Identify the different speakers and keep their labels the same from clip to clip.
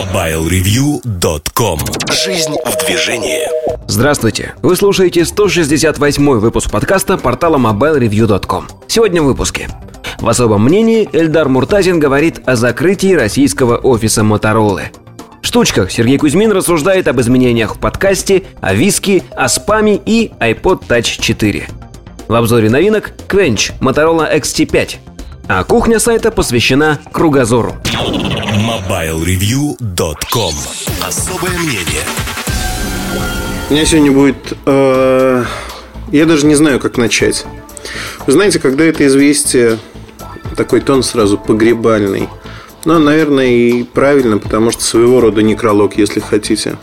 Speaker 1: MobileReview.com Жизнь в движении.
Speaker 2: Здравствуйте! Вы слушаете 168 выпуск подкаста портала MobileReview.com Сегодня в выпуске. В особом мнении Эльдар Муртазин говорит о закрытии российского офиса Моторолы в штучках Сергей Кузьмин рассуждает об изменениях в подкасте, о виске, о спаме и iPod Touch 4. В обзоре новинок Quench Motorola XT5, а кухня сайта посвящена кругозору.
Speaker 1: MobileReview.com Особое мнение
Speaker 3: У меня сегодня будет... э, я даже не знаю, как начать. Вы знаете, когда это известие, такой тон сразу погребальный. Ну, наверное, и правильно, потому что своего рода некролог, если хотите.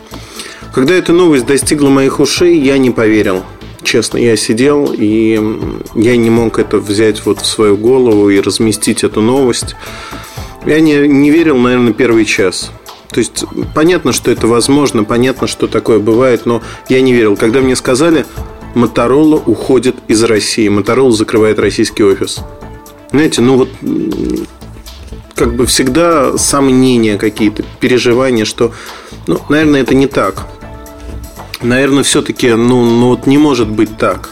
Speaker 3: Когда эта новость достигла моих ушей, я не поверил. Честно, я сидел, и я не мог это взять вот в свою голову и разместить эту новость. Я не, не верил, наверное, первый час. То есть понятно, что это возможно, понятно, что такое бывает, но я не верил. Когда мне сказали, Моторола уходит из России, Моторола закрывает российский офис. Знаете, ну вот как бы всегда сомнения какие-то, переживания, что, ну, наверное, это не так. Наверное, все-таки, ну, ну вот не может быть так.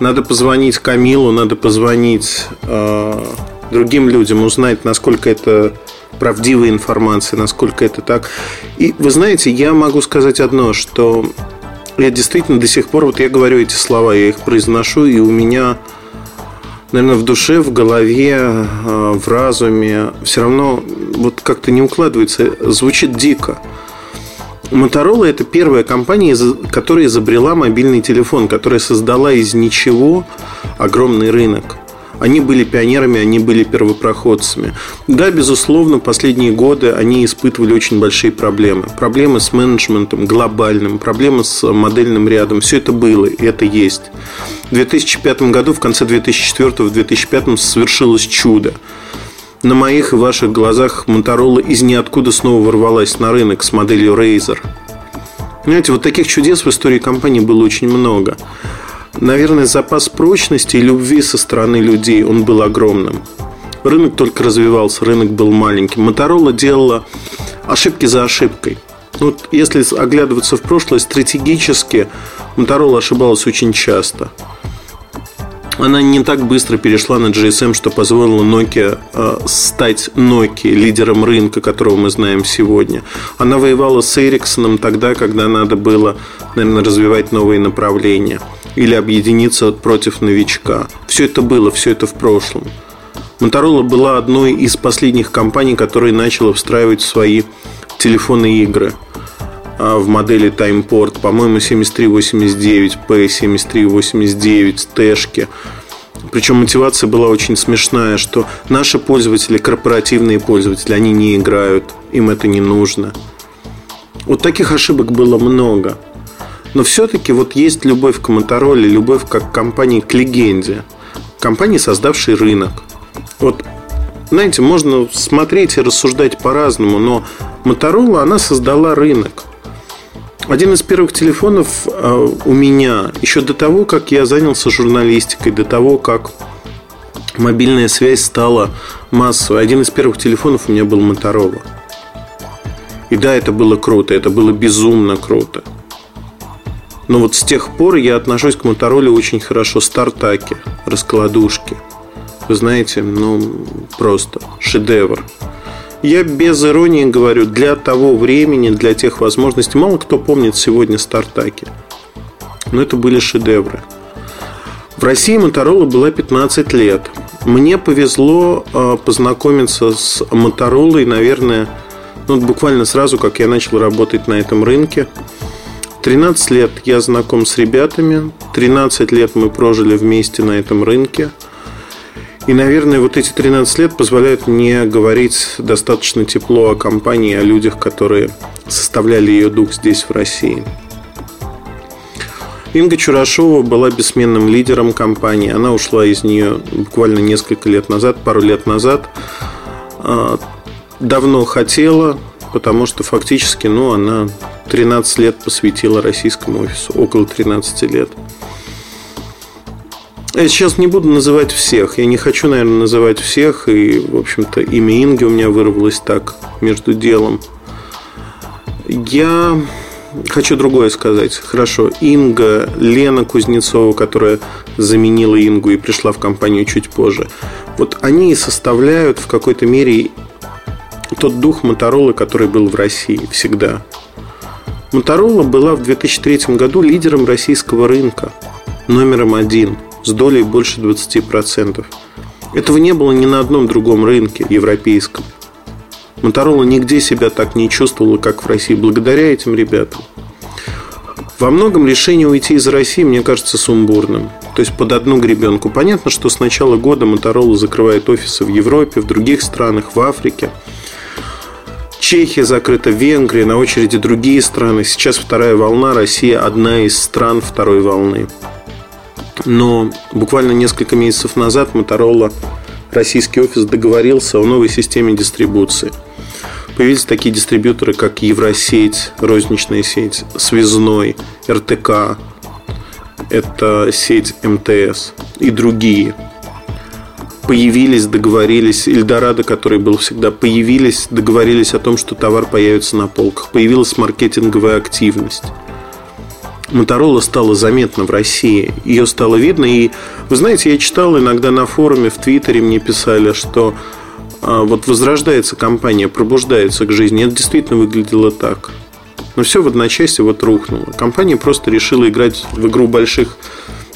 Speaker 3: Надо позвонить Камилу, надо позвонить э, другим людям, узнать, насколько это правдивая информация, насколько это так. И вы знаете, я могу сказать одно, что я действительно до сих пор, вот я говорю эти слова, я их произношу, и у меня, наверное, в душе, в голове, э, в разуме все равно вот как-то не укладывается, звучит дико. Motorola это первая компания, которая изобрела мобильный телефон, которая создала из ничего огромный рынок. Они были пионерами, они были первопроходцами. Да, безусловно, последние годы они испытывали очень большие проблемы. Проблемы с менеджментом глобальным, проблемы с модельным рядом. Все это было, и это есть. В 2005 году, в конце 2004 в 2005 совершилось чудо. На моих и ваших глазах Моторола из ниоткуда снова ворвалась на рынок с моделью Razer. Понимаете, вот таких чудес в истории компании было очень много. Наверное, запас прочности и любви со стороны людей, он был огромным. Рынок только развивался, рынок был маленьким. Моторола делала ошибки за ошибкой. Вот если оглядываться в прошлое, стратегически Моторола ошибалась очень часто. Она не так быстро перешла на GSM, что позволило Nokia э, стать Nokia, лидером рынка, которого мы знаем сегодня. Она воевала с Ericsson тогда, когда надо было, наверное, развивать новые направления или объединиться против новичка. Все это было, все это в прошлом. Motorola была одной из последних компаний, которая начала встраивать в свои телефоны игры в модели TimePort, по-моему, 7389, P7389, Тэшки. Причем мотивация была очень смешная, что наши пользователи, корпоративные пользователи, они не играют, им это не нужно. Вот таких ошибок было много. Но все-таки вот есть любовь к Мотороле, любовь как к компании к легенде. Компании, создавшей рынок. Вот, знаете, можно смотреть и рассуждать по-разному, но Моторола, она создала рынок. Один из первых телефонов э, у меня, еще до того, как я занялся журналистикой, до того, как мобильная связь стала массовой, один из первых телефонов у меня был Моторола. И да, это было круто, это было безумно круто. Но вот с тех пор я отношусь к Мотороле очень хорошо. Стартаки, раскладушки. Вы знаете, ну, просто шедевр. Я без иронии говорю, для того времени, для тех возможностей, мало кто помнит сегодня стартаки. Но это были шедевры. В России Моторола была 15 лет. Мне повезло э, познакомиться с Моторолой, наверное, ну, буквально сразу, как я начал работать на этом рынке. 13 лет я знаком с ребятами, 13 лет мы прожили вместе на этом рынке. И, наверное, вот эти 13 лет позволяют мне говорить достаточно тепло о компании, о людях, которые составляли ее дух здесь, в России. Инга Чурашова была бессменным лидером компании. Она ушла из нее буквально несколько лет назад, пару лет назад. А, давно хотела, потому что фактически ну, она 13 лет посвятила российскому офису, около 13 лет. Я сейчас не буду называть всех. Я не хочу, наверное, называть всех. И, в общем-то, имя Инги у меня вырвалось так между делом. Я хочу другое сказать. Хорошо, Инга, Лена Кузнецова, которая заменила Ингу и пришла в компанию чуть позже. Вот они составляют в какой-то мере тот дух Моторолы, который был в России всегда. Моторола была в 2003 году лидером российского рынка, номером один, с долей больше 20%. Этого не было ни на одном другом рынке европейском. Моторола нигде себя так не чувствовала, как в России, благодаря этим ребятам. Во многом решение уйти из России мне кажется сумбурным. То есть под одну гребенку. Понятно, что с начала года Моторола закрывает офисы в Европе, в других странах, в Африке. Чехия закрыта, Венгрия, на очереди другие страны. Сейчас вторая волна, Россия одна из стран второй волны. Но буквально несколько месяцев назад Моторола, российский офис, договорился о новой системе дистрибуции. Появились такие дистрибьюторы, как Евросеть, розничная сеть, Связной, РТК, это сеть МТС и другие. Появились, договорились, Эльдорадо, который был всегда, появились, договорились о том, что товар появится на полках. Появилась маркетинговая активность. Моторола стала заметна в России. Ее стало видно. И, вы знаете, я читал иногда на форуме, в Твиттере мне писали, что а, вот возрождается компания, пробуждается к жизни. Это действительно выглядело так. Но все в одночасье вот рухнуло. Компания просто решила играть в игру больших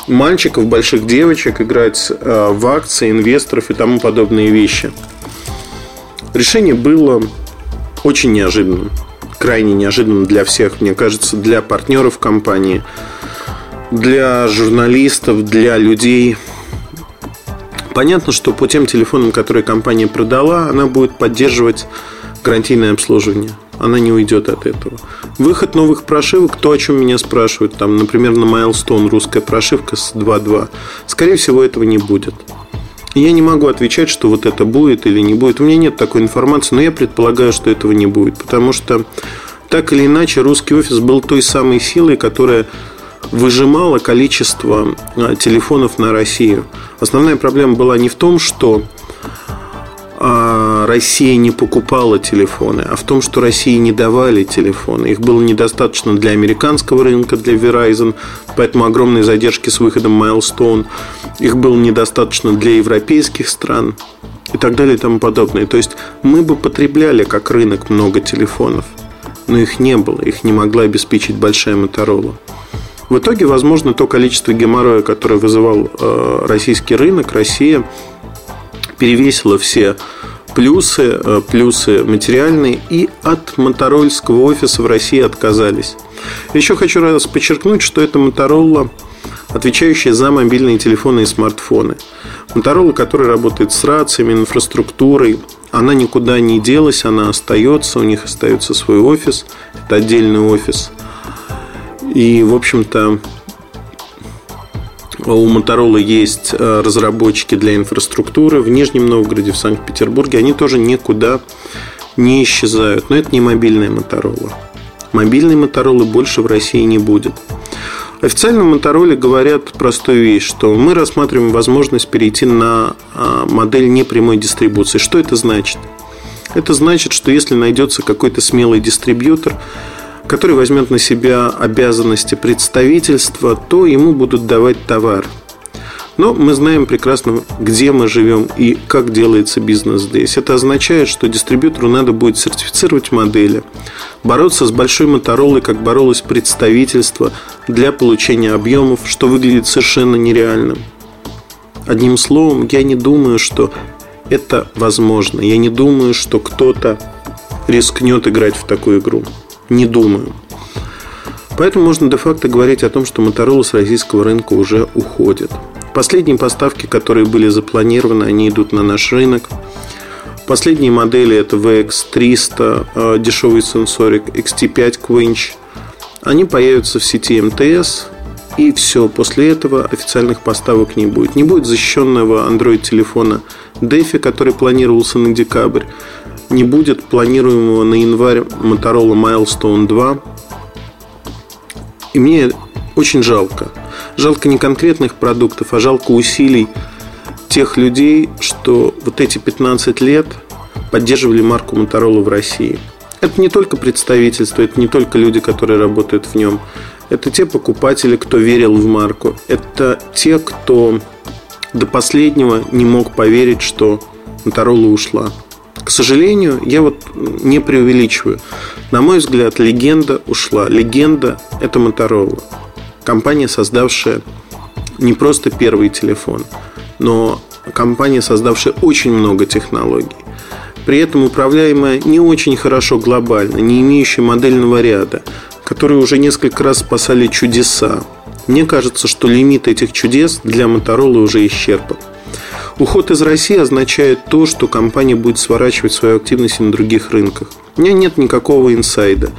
Speaker 3: мальчиков, больших девочек, играть а, в акции, инвесторов и тому подобные вещи. Решение было очень неожиданным крайне неожиданным для всех, мне кажется, для партнеров компании, для журналистов, для людей. Понятно, что по тем телефонам, которые компания продала, она будет поддерживать гарантийное обслуживание. Она не уйдет от этого. Выход новых прошивок, то, о чем меня спрашивают, там, например, на Milestone русская прошивка с 2.2, скорее всего, этого не будет. Я не могу отвечать, что вот это будет или не будет. У меня нет такой информации, но я предполагаю, что этого не будет. Потому что так или иначе русский офис был той самой силой, которая выжимала количество а, телефонов на Россию. Основная проблема была не в том, что Россия не покупала телефоны, а в том, что России не давали телефоны. Их было недостаточно для американского рынка, для Verizon, поэтому огромные задержки с выходом Milestone. Их было недостаточно для европейских стран и так далее и тому подобное. То есть мы бы потребляли как рынок много телефонов, но их не было, их не могла обеспечить большая Моторола. В итоге, возможно, то количество геморроя, которое вызывал э, российский рынок, Россия перевесило все плюсы, э, плюсы материальные, и от моторольского офиса в России отказались. Еще хочу раз подчеркнуть, что это Моторола, отвечающая за мобильные телефоны и смартфоны. Моторола, которая работает с рациями, инфраструктурой, она никуда не делась, она остается, у них остается свой офис, это отдельный офис. И, в общем-то, у Моторола есть э, разработчики для инфраструктуры в Нижнем Новгороде, в Санкт-Петербурге. Они тоже никуда не исчезают. Но это не мобильная Моторола. Мобильной Моторолы больше в России не будет. Официально в Мотороле говорят простую вещь, что мы рассматриваем возможность перейти на а, модель непрямой дистрибуции. Что это значит? Это значит, что если найдется какой-то смелый дистрибьютор, который возьмет на себя обязанности представительства, то ему будут давать товар. Но мы знаем прекрасно, где мы живем и как делается бизнес здесь. Это означает, что дистрибьютору надо будет сертифицировать модели, бороться с большой моторолой, как боролось представительство для получения объемов, что выглядит совершенно нереальным. Одним словом, я не думаю, что это возможно. Я не думаю, что кто-то рискнет играть в такую игру не думаю. Поэтому можно де-факто говорить о том, что Motorola с российского рынка уже уходит. Последние поставки, которые были запланированы, они идут на наш рынок. Последние модели это VX300, э, дешевый сенсорик, XT5 Quench. Они появятся в сети МТС, и все. После этого официальных поставок не будет. Не будет защищенного Android-телефона DeFi, который планировался на декабрь не будет планируемого на январь Motorola Milestone 2. И мне очень жалко. Жалко не конкретных продуктов, а жалко усилий тех людей, что вот эти 15 лет поддерживали марку Motorola в России. Это не только представительство, это не только люди, которые работают в нем. Это те покупатели, кто верил в марку. Это те, кто до последнего не мог поверить, что Моторола ушла. К сожалению, я вот не преувеличиваю. На мой взгляд, легенда ушла. Легенда – это Моторола. Компания, создавшая не просто первый телефон, но компания, создавшая очень много технологий. При этом управляемая не очень хорошо глобально, не имеющая модельного ряда, которые уже несколько раз спасали чудеса. Мне кажется, что лимит этих чудес для Моторола уже исчерпан. Уход из России означает то, что компания будет сворачивать свою активность на других рынках. У меня нет никакого инсайда.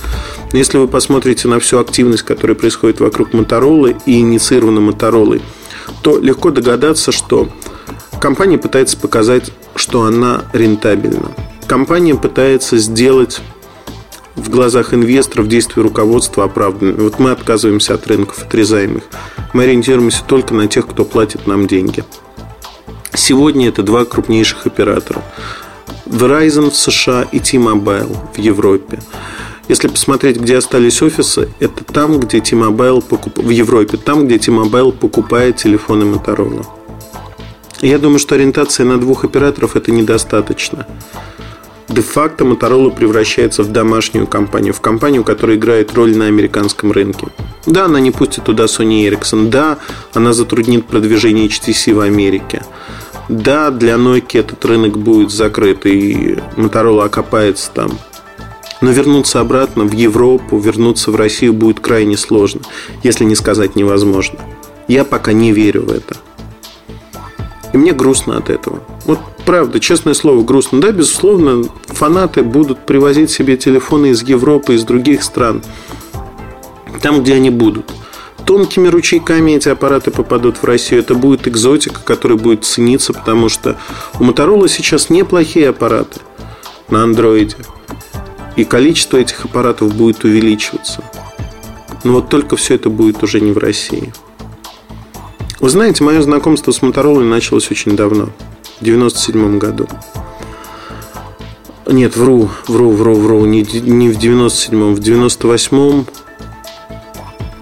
Speaker 3: Но если вы посмотрите на всю активность, которая происходит вокруг Моторолы и инициирована Моторолой, то легко догадаться, что компания пытается показать, что она рентабельна. Компания пытается сделать в глазах инвесторов действия руководства оправданными. Вот мы отказываемся от рынков, отрезаем их. Мы ориентируемся только на тех, кто платит нам деньги. Сегодня это два крупнейших оператора. Verizon в США и T-Mobile в Европе. Если посмотреть, где остались офисы, это там, где T-Mobile покуп... в Европе, там, где T-Mobile покупает телефоны Motorola. Я думаю, что ориентация на двух операторов это недостаточно. Де-факто Motorola превращается в домашнюю компанию, в компанию, которая играет роль на американском рынке. Да, она не пустит туда Sony Ericsson, да, она затруднит продвижение HTC в Америке – да, для Nokia этот рынок будет закрыт, и Motorola окопается там. Но вернуться обратно в Европу, вернуться в Россию будет крайне сложно, если не сказать невозможно. Я пока не верю в это. И мне грустно от этого. Вот правда, честное слово, грустно. Да, безусловно, фанаты будут привозить себе телефоны из Европы, из других стран. Там, где они будут – тонкими ручейками эти аппараты попадут в Россию. Это будет экзотика, которая будет цениться, потому что у Motorola сейчас неплохие аппараты на андроиде. И количество этих аппаратов будет увеличиваться. Но вот только все это будет уже не в России. Вы знаете, мое знакомство с Motorola началось очень давно, в 97 году. Нет, вру, вру, вру, вру, не, не в 97-м, в 98-м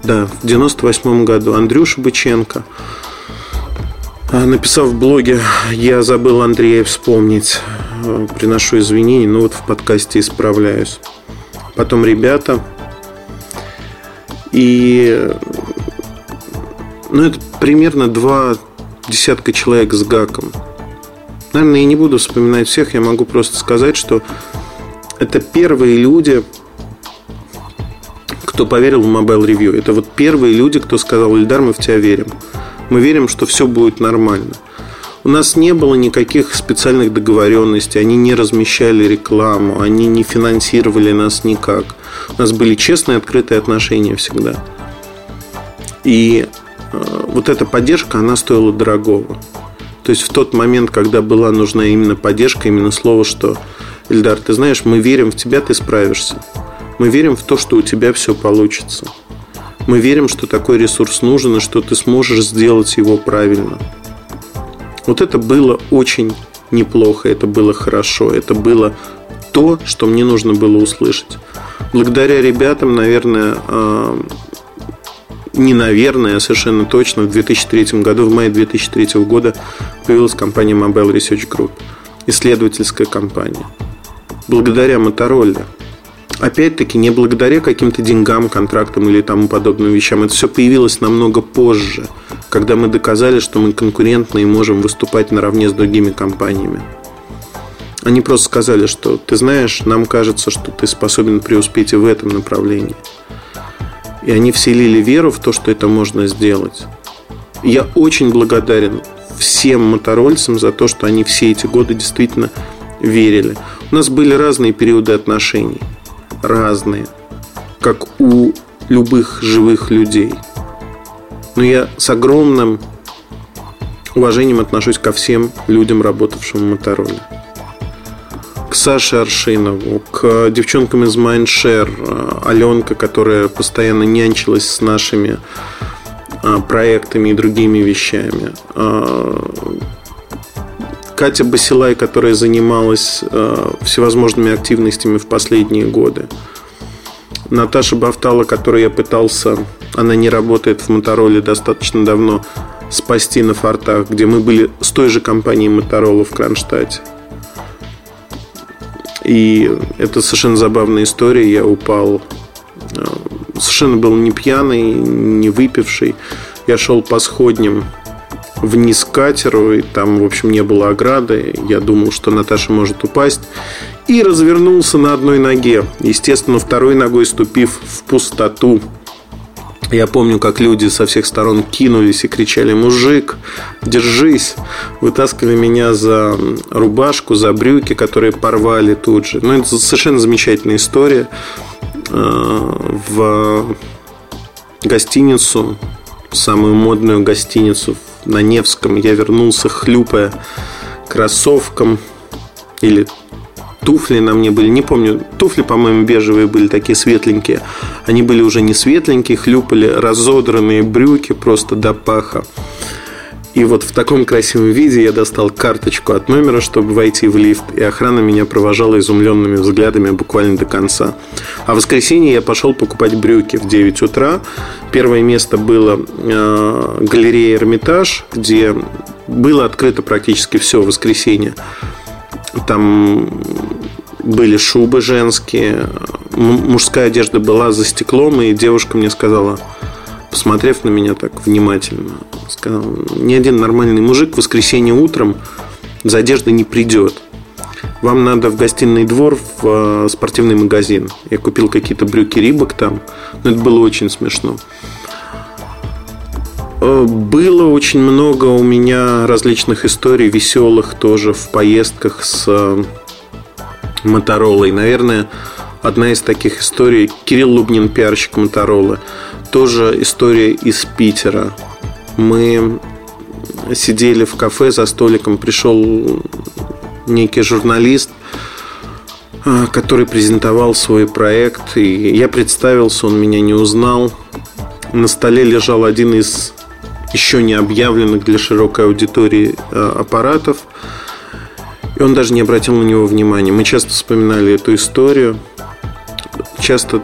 Speaker 3: да, в 98 году Андрюша Быченко а, написав в блоге «Я забыл Андрея вспомнить», а, приношу извинения, но вот в подкасте исправляюсь. Потом ребята. И ну, это примерно два десятка человек с гаком. Наверное, я не буду вспоминать всех, я могу просто сказать, что это первые люди, кто поверил в Mobile Review. Это вот первые люди, кто сказал, Ильдар, мы в тебя верим. Мы верим, что все будет нормально. У нас не было никаких специальных договоренностей, они не размещали рекламу, они не финансировали нас никак. У нас были честные, открытые отношения всегда. И э, вот эта поддержка, она стоила дорогого. То есть в тот момент, когда была нужна именно поддержка, именно слово, что Ильдар, ты знаешь, мы верим в тебя, ты справишься. Мы верим в то, что у тебя все получится. Мы верим, что такой ресурс нужен и что ты сможешь сделать его правильно. Вот это было очень неплохо, это было хорошо, это было то, что мне нужно было услышать. Благодаря ребятам, наверное, а, не наверное, а совершенно точно, в 2003 году, в мае 2003 года появилась компания Mobile Research Group, исследовательская компания. Благодаря Motorola – опять-таки, не благодаря каким-то деньгам, контрактам или тому подобным вещам. Это все появилось намного позже, когда мы доказали, что мы конкурентны и можем выступать наравне с другими компаниями. Они просто сказали, что ты знаешь, нам кажется, что ты способен преуспеть и в этом направлении. И они вселили веру в то, что это можно сделать. Я очень благодарен всем моторольцам за то, что они все эти годы действительно верили. У нас были разные периоды отношений – разные, как у любых живых людей. Но я с огромным уважением отношусь ко всем людям, работавшим в Мотороле. К Саше Аршинову, к девчонкам из Mindshare, Аленка, которая постоянно нянчилась с нашими а, проектами и другими вещами. Катя Басилай, которая занималась э, всевозможными активностями в последние годы. Наташа Бафтала, которую я пытался, она не работает в Мотороле достаточно давно, спасти на фортах, где мы были с той же компанией Моторола в Кронштадте. И это совершенно забавная история. Я упал, э, совершенно был не пьяный, не выпивший. Я шел по сходням вниз к катеру, и там, в общем, не было ограды. Я думал, что Наташа может упасть. И развернулся на одной ноге. Естественно, второй ногой ступив в пустоту. Я помню, как люди со всех сторон кинулись и кричали «Мужик, держись!» Вытаскивали меня за рубашку, за брюки, которые порвали тут же. Ну, это совершенно замечательная история. Э, в гостиницу, самую модную гостиницу на Невском, я вернулся, хлюпая кроссовком или туфли на мне были, не помню, туфли, по-моему, бежевые были такие светленькие. Они были уже не светленькие, хлюпали разодранные брюки просто до паха. И вот в таком красивом виде я достал карточку от номера, чтобы войти в лифт, и охрана меня провожала изумленными взглядами буквально до конца. А в воскресенье я пошел покупать брюки в 9 утра. Первое место было э, галерея Эрмитаж, где было открыто практически все воскресенье. Там были шубы женские, мужская одежда была за стеклом, и девушка мне сказала, посмотрев на меня так внимательно, сказала, ни один нормальный мужик в воскресенье утром за одеждой не придет. Вам надо в гостиный двор в э, спортивный магазин. Я купил какие-то брюки Рибок там, но это было очень смешно. Э, было очень много у меня различных историй, веселых тоже в поездках с э, Моторолой. Наверное, одна из таких историй Кирилл Лубнин, пиарщик Моторолы. Тоже история из Питера. Мы сидели в кафе за столиком, пришел некий журналист, э, который презентовал свой проект. И я представился, он меня не узнал. На столе лежал один из еще не объявленных для широкой аудитории э, аппаратов. И он даже не обратил на него внимания. Мы часто вспоминали эту историю. Часто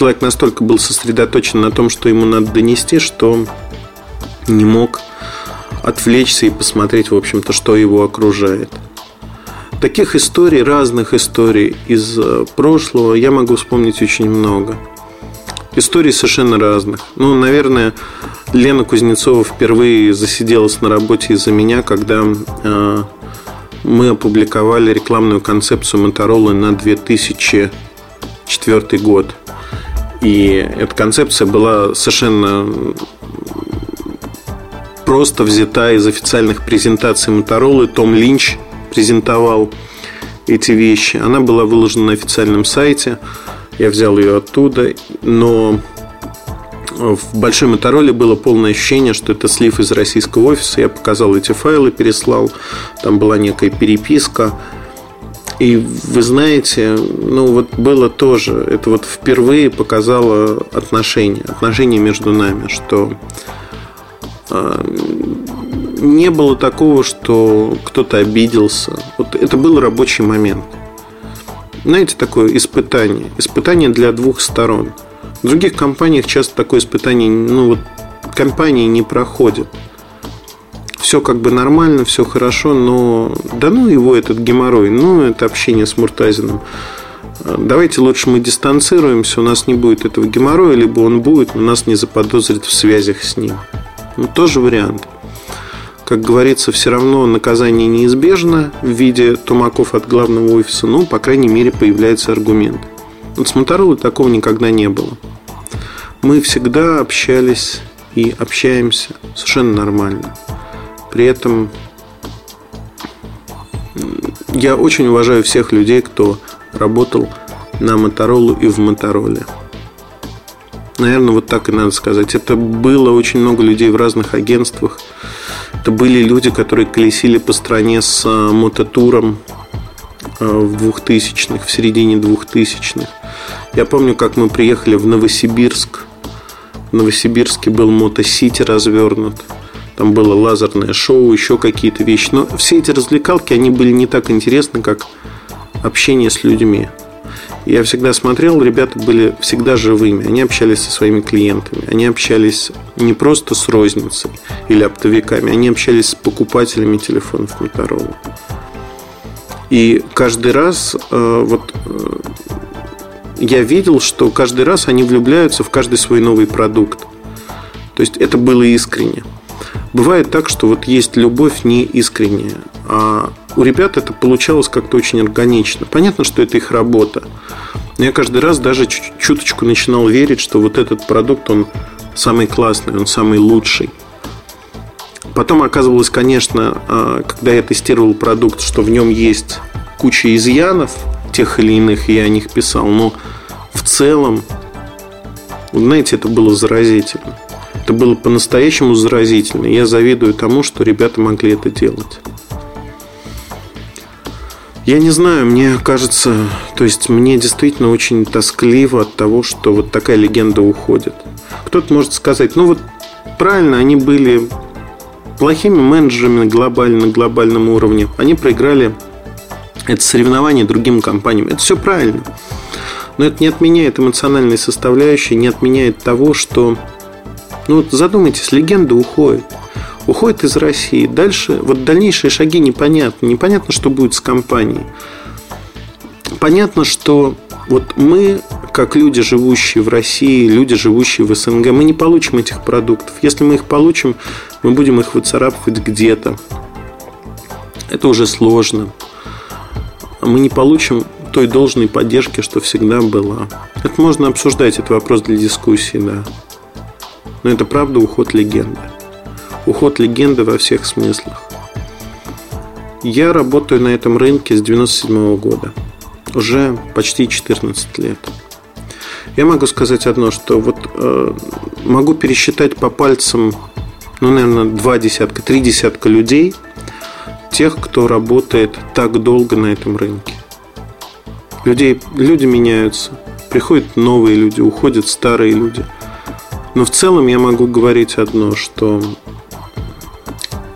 Speaker 3: человек настолько был сосредоточен на том, что ему надо донести, что не мог отвлечься и посмотреть, в общем-то, что его окружает. Таких историй, разных историй из э, прошлого я могу вспомнить очень много. Историй совершенно разных. Ну, наверное, Лена Кузнецова впервые засиделась на работе из-за меня, когда э, мы опубликовали рекламную концепцию Motorola на 2004 год. И эта концепция была совершенно просто взята из официальных презентаций Motorola. Том Линч презентовал эти вещи. Она была выложена на официальном сайте. Я взял ее оттуда. Но в большой мотороле было полное ощущение, что это слив из российского офиса. Я показал эти файлы, переслал. Там была некая переписка. И вы знаете, ну вот было тоже, это вот впервые показало отношения, отношения между нами, что э, не было такого, что кто-то обиделся. Вот это был рабочий момент. Знаете, такое испытание. Испытание для двух сторон – в других компаниях часто такое испытание, ну вот, компании не проходят. Все как бы нормально, все хорошо, но да ну его этот геморрой, ну это общение с Муртазиным. Давайте лучше мы дистанцируемся, у нас не будет этого геморроя, либо он будет, но нас не заподозрит в связях с ним. Ну, тоже вариант. Как говорится, все равно наказание неизбежно в виде тумаков от главного офиса, но, по крайней мере, появляется аргумент. Вот с Моторолой такого никогда не было. Мы всегда общались и общаемся совершенно нормально. При этом я очень уважаю всех людей, кто работал на Моторолу и в Мотороле. Наверное, вот так и надо сказать. Это было очень много людей в разных агентствах. Это были люди, которые колесили по стране с а, мототуром а, в двухтысячных, в середине двухтысячных. Я помню, как мы приехали в Новосибирск. В Новосибирске был мотосити развернут. Там было лазерное шоу, еще какие-то вещи. Но все эти развлекалки, они были не так интересны, как общение с людьми. Я всегда смотрел, ребята были всегда живыми. Они общались со своими клиентами. Они общались не просто с розницей или оптовиками. Они общались с покупателями телефонов Motorola. И каждый раз э, вот э, я видел, что каждый раз они влюбляются в каждый свой новый продукт. То есть это было искренне. Бывает так, что вот есть любовь не искренняя, а у ребят это получалось как-то очень органично. Понятно, что это их работа. Но я каждый раз даже чуточку начинал верить, что вот этот продукт, он самый классный, он самый лучший. Потом оказывалось, конечно, а, когда я тестировал продукт, что в нем есть куча изъянов, тех или иных, я о них писал, но в целом, знаете, это было заразительно. Это было по-настоящему заразительно. Я завидую тому, что ребята могли это делать. Я не знаю, мне кажется, то есть мне действительно очень тоскливо от того, что вот такая легенда уходит. Кто-то может сказать, ну вот правильно, они были плохими менеджерами глобально, на глобальном уровне. Они проиграли это соревнование другим компаниям. Это все правильно. Но это не отменяет эмоциональной составляющей, не отменяет того, что... Ну вот задумайтесь, легенда уходит. Уходит из России. Дальше, вот дальнейшие шаги непонятны. Непонятно, что будет с компанией. Понятно, что вот мы, как люди, живущие в России, люди, живущие в СНГ, мы не получим этих продуктов. Если мы их получим, мы будем их выцарапывать где-то. Это уже сложно мы не получим той должной поддержки, что всегда была. Это можно обсуждать, это вопрос для дискуссии, да. Но это правда уход легенды. Уход легенды во всех смыслах. Я работаю на этом рынке с 97 года. Уже почти 14 лет. Я могу сказать одно, что вот э, могу пересчитать по пальцам, ну, наверное, два десятка, три десятка людей – тех, кто работает так долго на этом рынке. Людей, люди меняются, приходят новые люди, уходят старые люди. Но в целом я могу говорить одно, что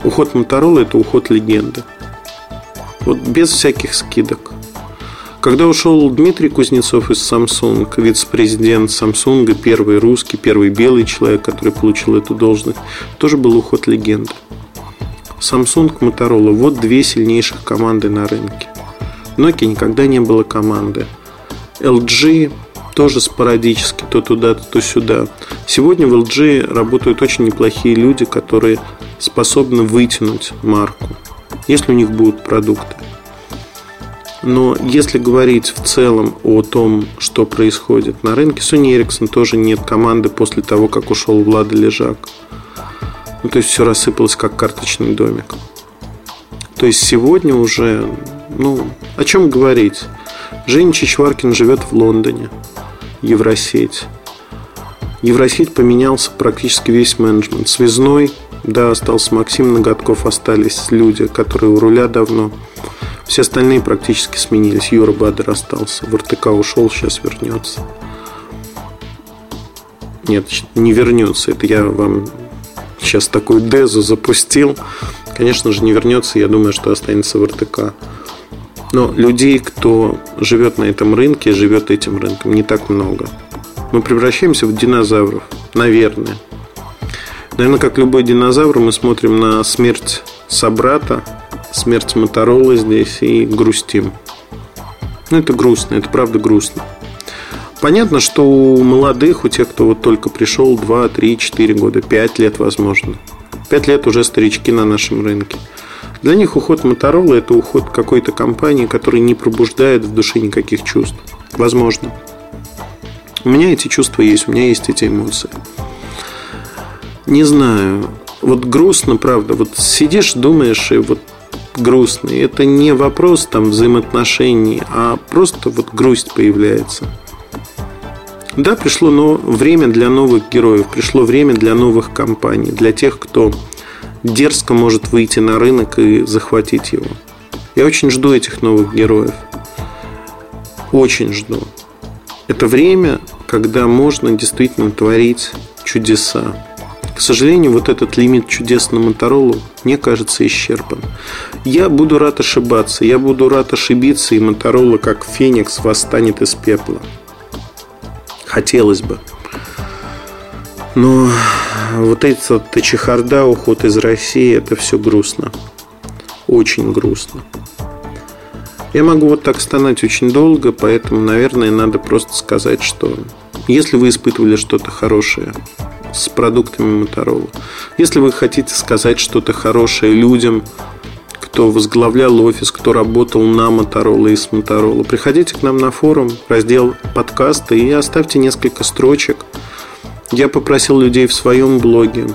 Speaker 3: уход Моторола – это уход легенды. Вот без всяких скидок. Когда ушел Дмитрий Кузнецов из Samsung, вице-президент Samsung, первый русский, первый белый человек, который получил эту должность, тоже был уход легенды. Samsung, Motorola – вот две сильнейших команды на рынке. Nokia никогда не было команды. LG тоже спорадически, то туда, то сюда. Сегодня в LG работают очень неплохие люди, которые способны вытянуть марку, если у них будут продукты. Но если говорить в целом о том, что происходит на рынке, Sony Ericsson тоже нет команды после того, как ушел Влада Лежак. Ну, то есть все рассыпалось как карточный домик. То есть сегодня уже, ну, о чем говорить? Женя Чичваркин живет в Лондоне, Евросеть. Евросеть поменялся практически весь менеджмент. Связной, да, остался Максим Ноготков, остались люди, которые у руля давно. Все остальные практически сменились. Юра Бадер остался. В РТК ушел, сейчас вернется. Нет, не вернется. Это я вам сейчас такую дезу запустил, конечно же, не вернется. Я думаю, что останется в РТК. Но людей, кто живет на этом рынке, живет этим рынком, не так много. Мы превращаемся в динозавров, наверное. Наверное, как любой динозавр, мы смотрим на смерть собрата, смерть Моторолы здесь и грустим. Ну, это грустно, это правда грустно. Понятно, что у молодых, у тех, кто вот только пришел 2, 3, 4 года, 5 лет, возможно. 5 лет уже старички на нашем рынке. Для них уход Моторола – это уход какой-то компании, которая не пробуждает в душе никаких чувств. Возможно. У меня эти чувства есть, у меня есть эти эмоции. Не знаю. Вот грустно, правда. Вот сидишь, думаешь, и вот грустно. И это не вопрос там взаимоотношений, а просто вот грусть появляется – да, пришло но время для новых героев, пришло время для новых компаний, для тех, кто дерзко может выйти на рынок и захватить его. Я очень жду этих новых героев. Очень жду. Это время, когда можно действительно творить чудеса. К сожалению, вот этот лимит чудес на Моторолу, мне кажется, исчерпан. Я буду рад ошибаться, я буду рад ошибиться, и Моторола, как Феникс, восстанет из пепла. Хотелось бы. Но вот эта чехарда, уход из России, это все грустно. Очень грустно. Я могу вот так стонать очень долго, поэтому, наверное, надо просто сказать, что если вы испытывали что-то хорошее с продуктами Моторола, если вы хотите сказать что-то хорошее людям, кто возглавлял офис, кто работал на Моторола и с Моторола, приходите к нам на форум, раздел подкаста и оставьте несколько строчек. Я попросил людей в своем блоге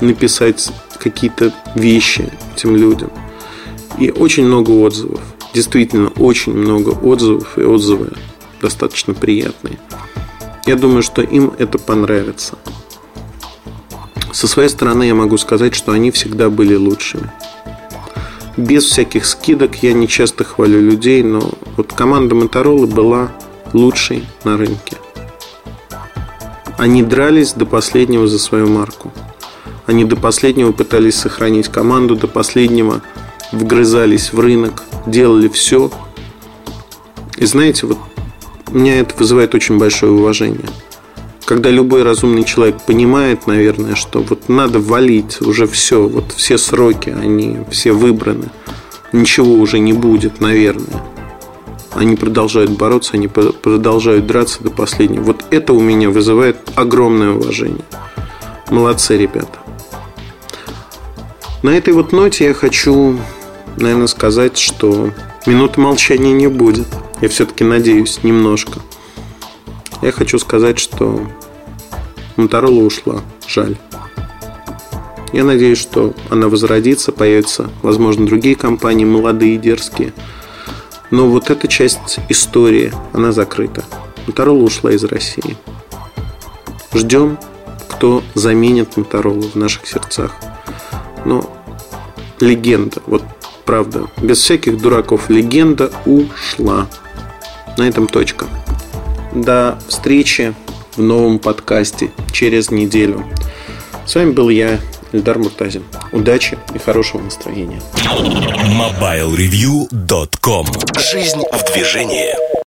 Speaker 3: написать какие-то вещи этим людям. И очень много отзывов действительно очень много отзывов, и отзывы достаточно приятные. Я думаю, что им это понравится. Со своей стороны я могу сказать, что они всегда были лучшими. Без всяких скидок я не часто хвалю людей, но вот команда Моторола была лучшей на рынке. Они дрались до последнего за свою марку. Они до последнего пытались сохранить команду, до последнего вгрызались в рынок, делали все. И знаете, вот меня это вызывает очень большое уважение. Когда любой разумный человек понимает, наверное, что вот надо валить уже все, вот все сроки, они все выбраны, ничего уже не будет, наверное. Они продолжают бороться, они продолжают драться до последнего. Вот это у меня вызывает огромное уважение. Молодцы, ребята. На этой вот ноте я хочу наверное, сказать, что минуты молчания не будет. Я все-таки надеюсь немножко. Я хочу сказать, что Моторола ушла. Жаль. Я надеюсь, что она возродится, появятся, возможно, другие компании, молодые, и дерзкие. Но вот эта часть истории, она закрыта. Моторола ушла из России. Ждем, кто заменит Моторолу в наших сердцах. Но легенда, вот правда. Без всяких дураков. Легенда ушла. На этом точка. До встречи в новом подкасте через неделю. С вами был я, Эльдар Муртазин. Удачи и хорошего настроения.
Speaker 1: MobileReview.com Жизнь в движении.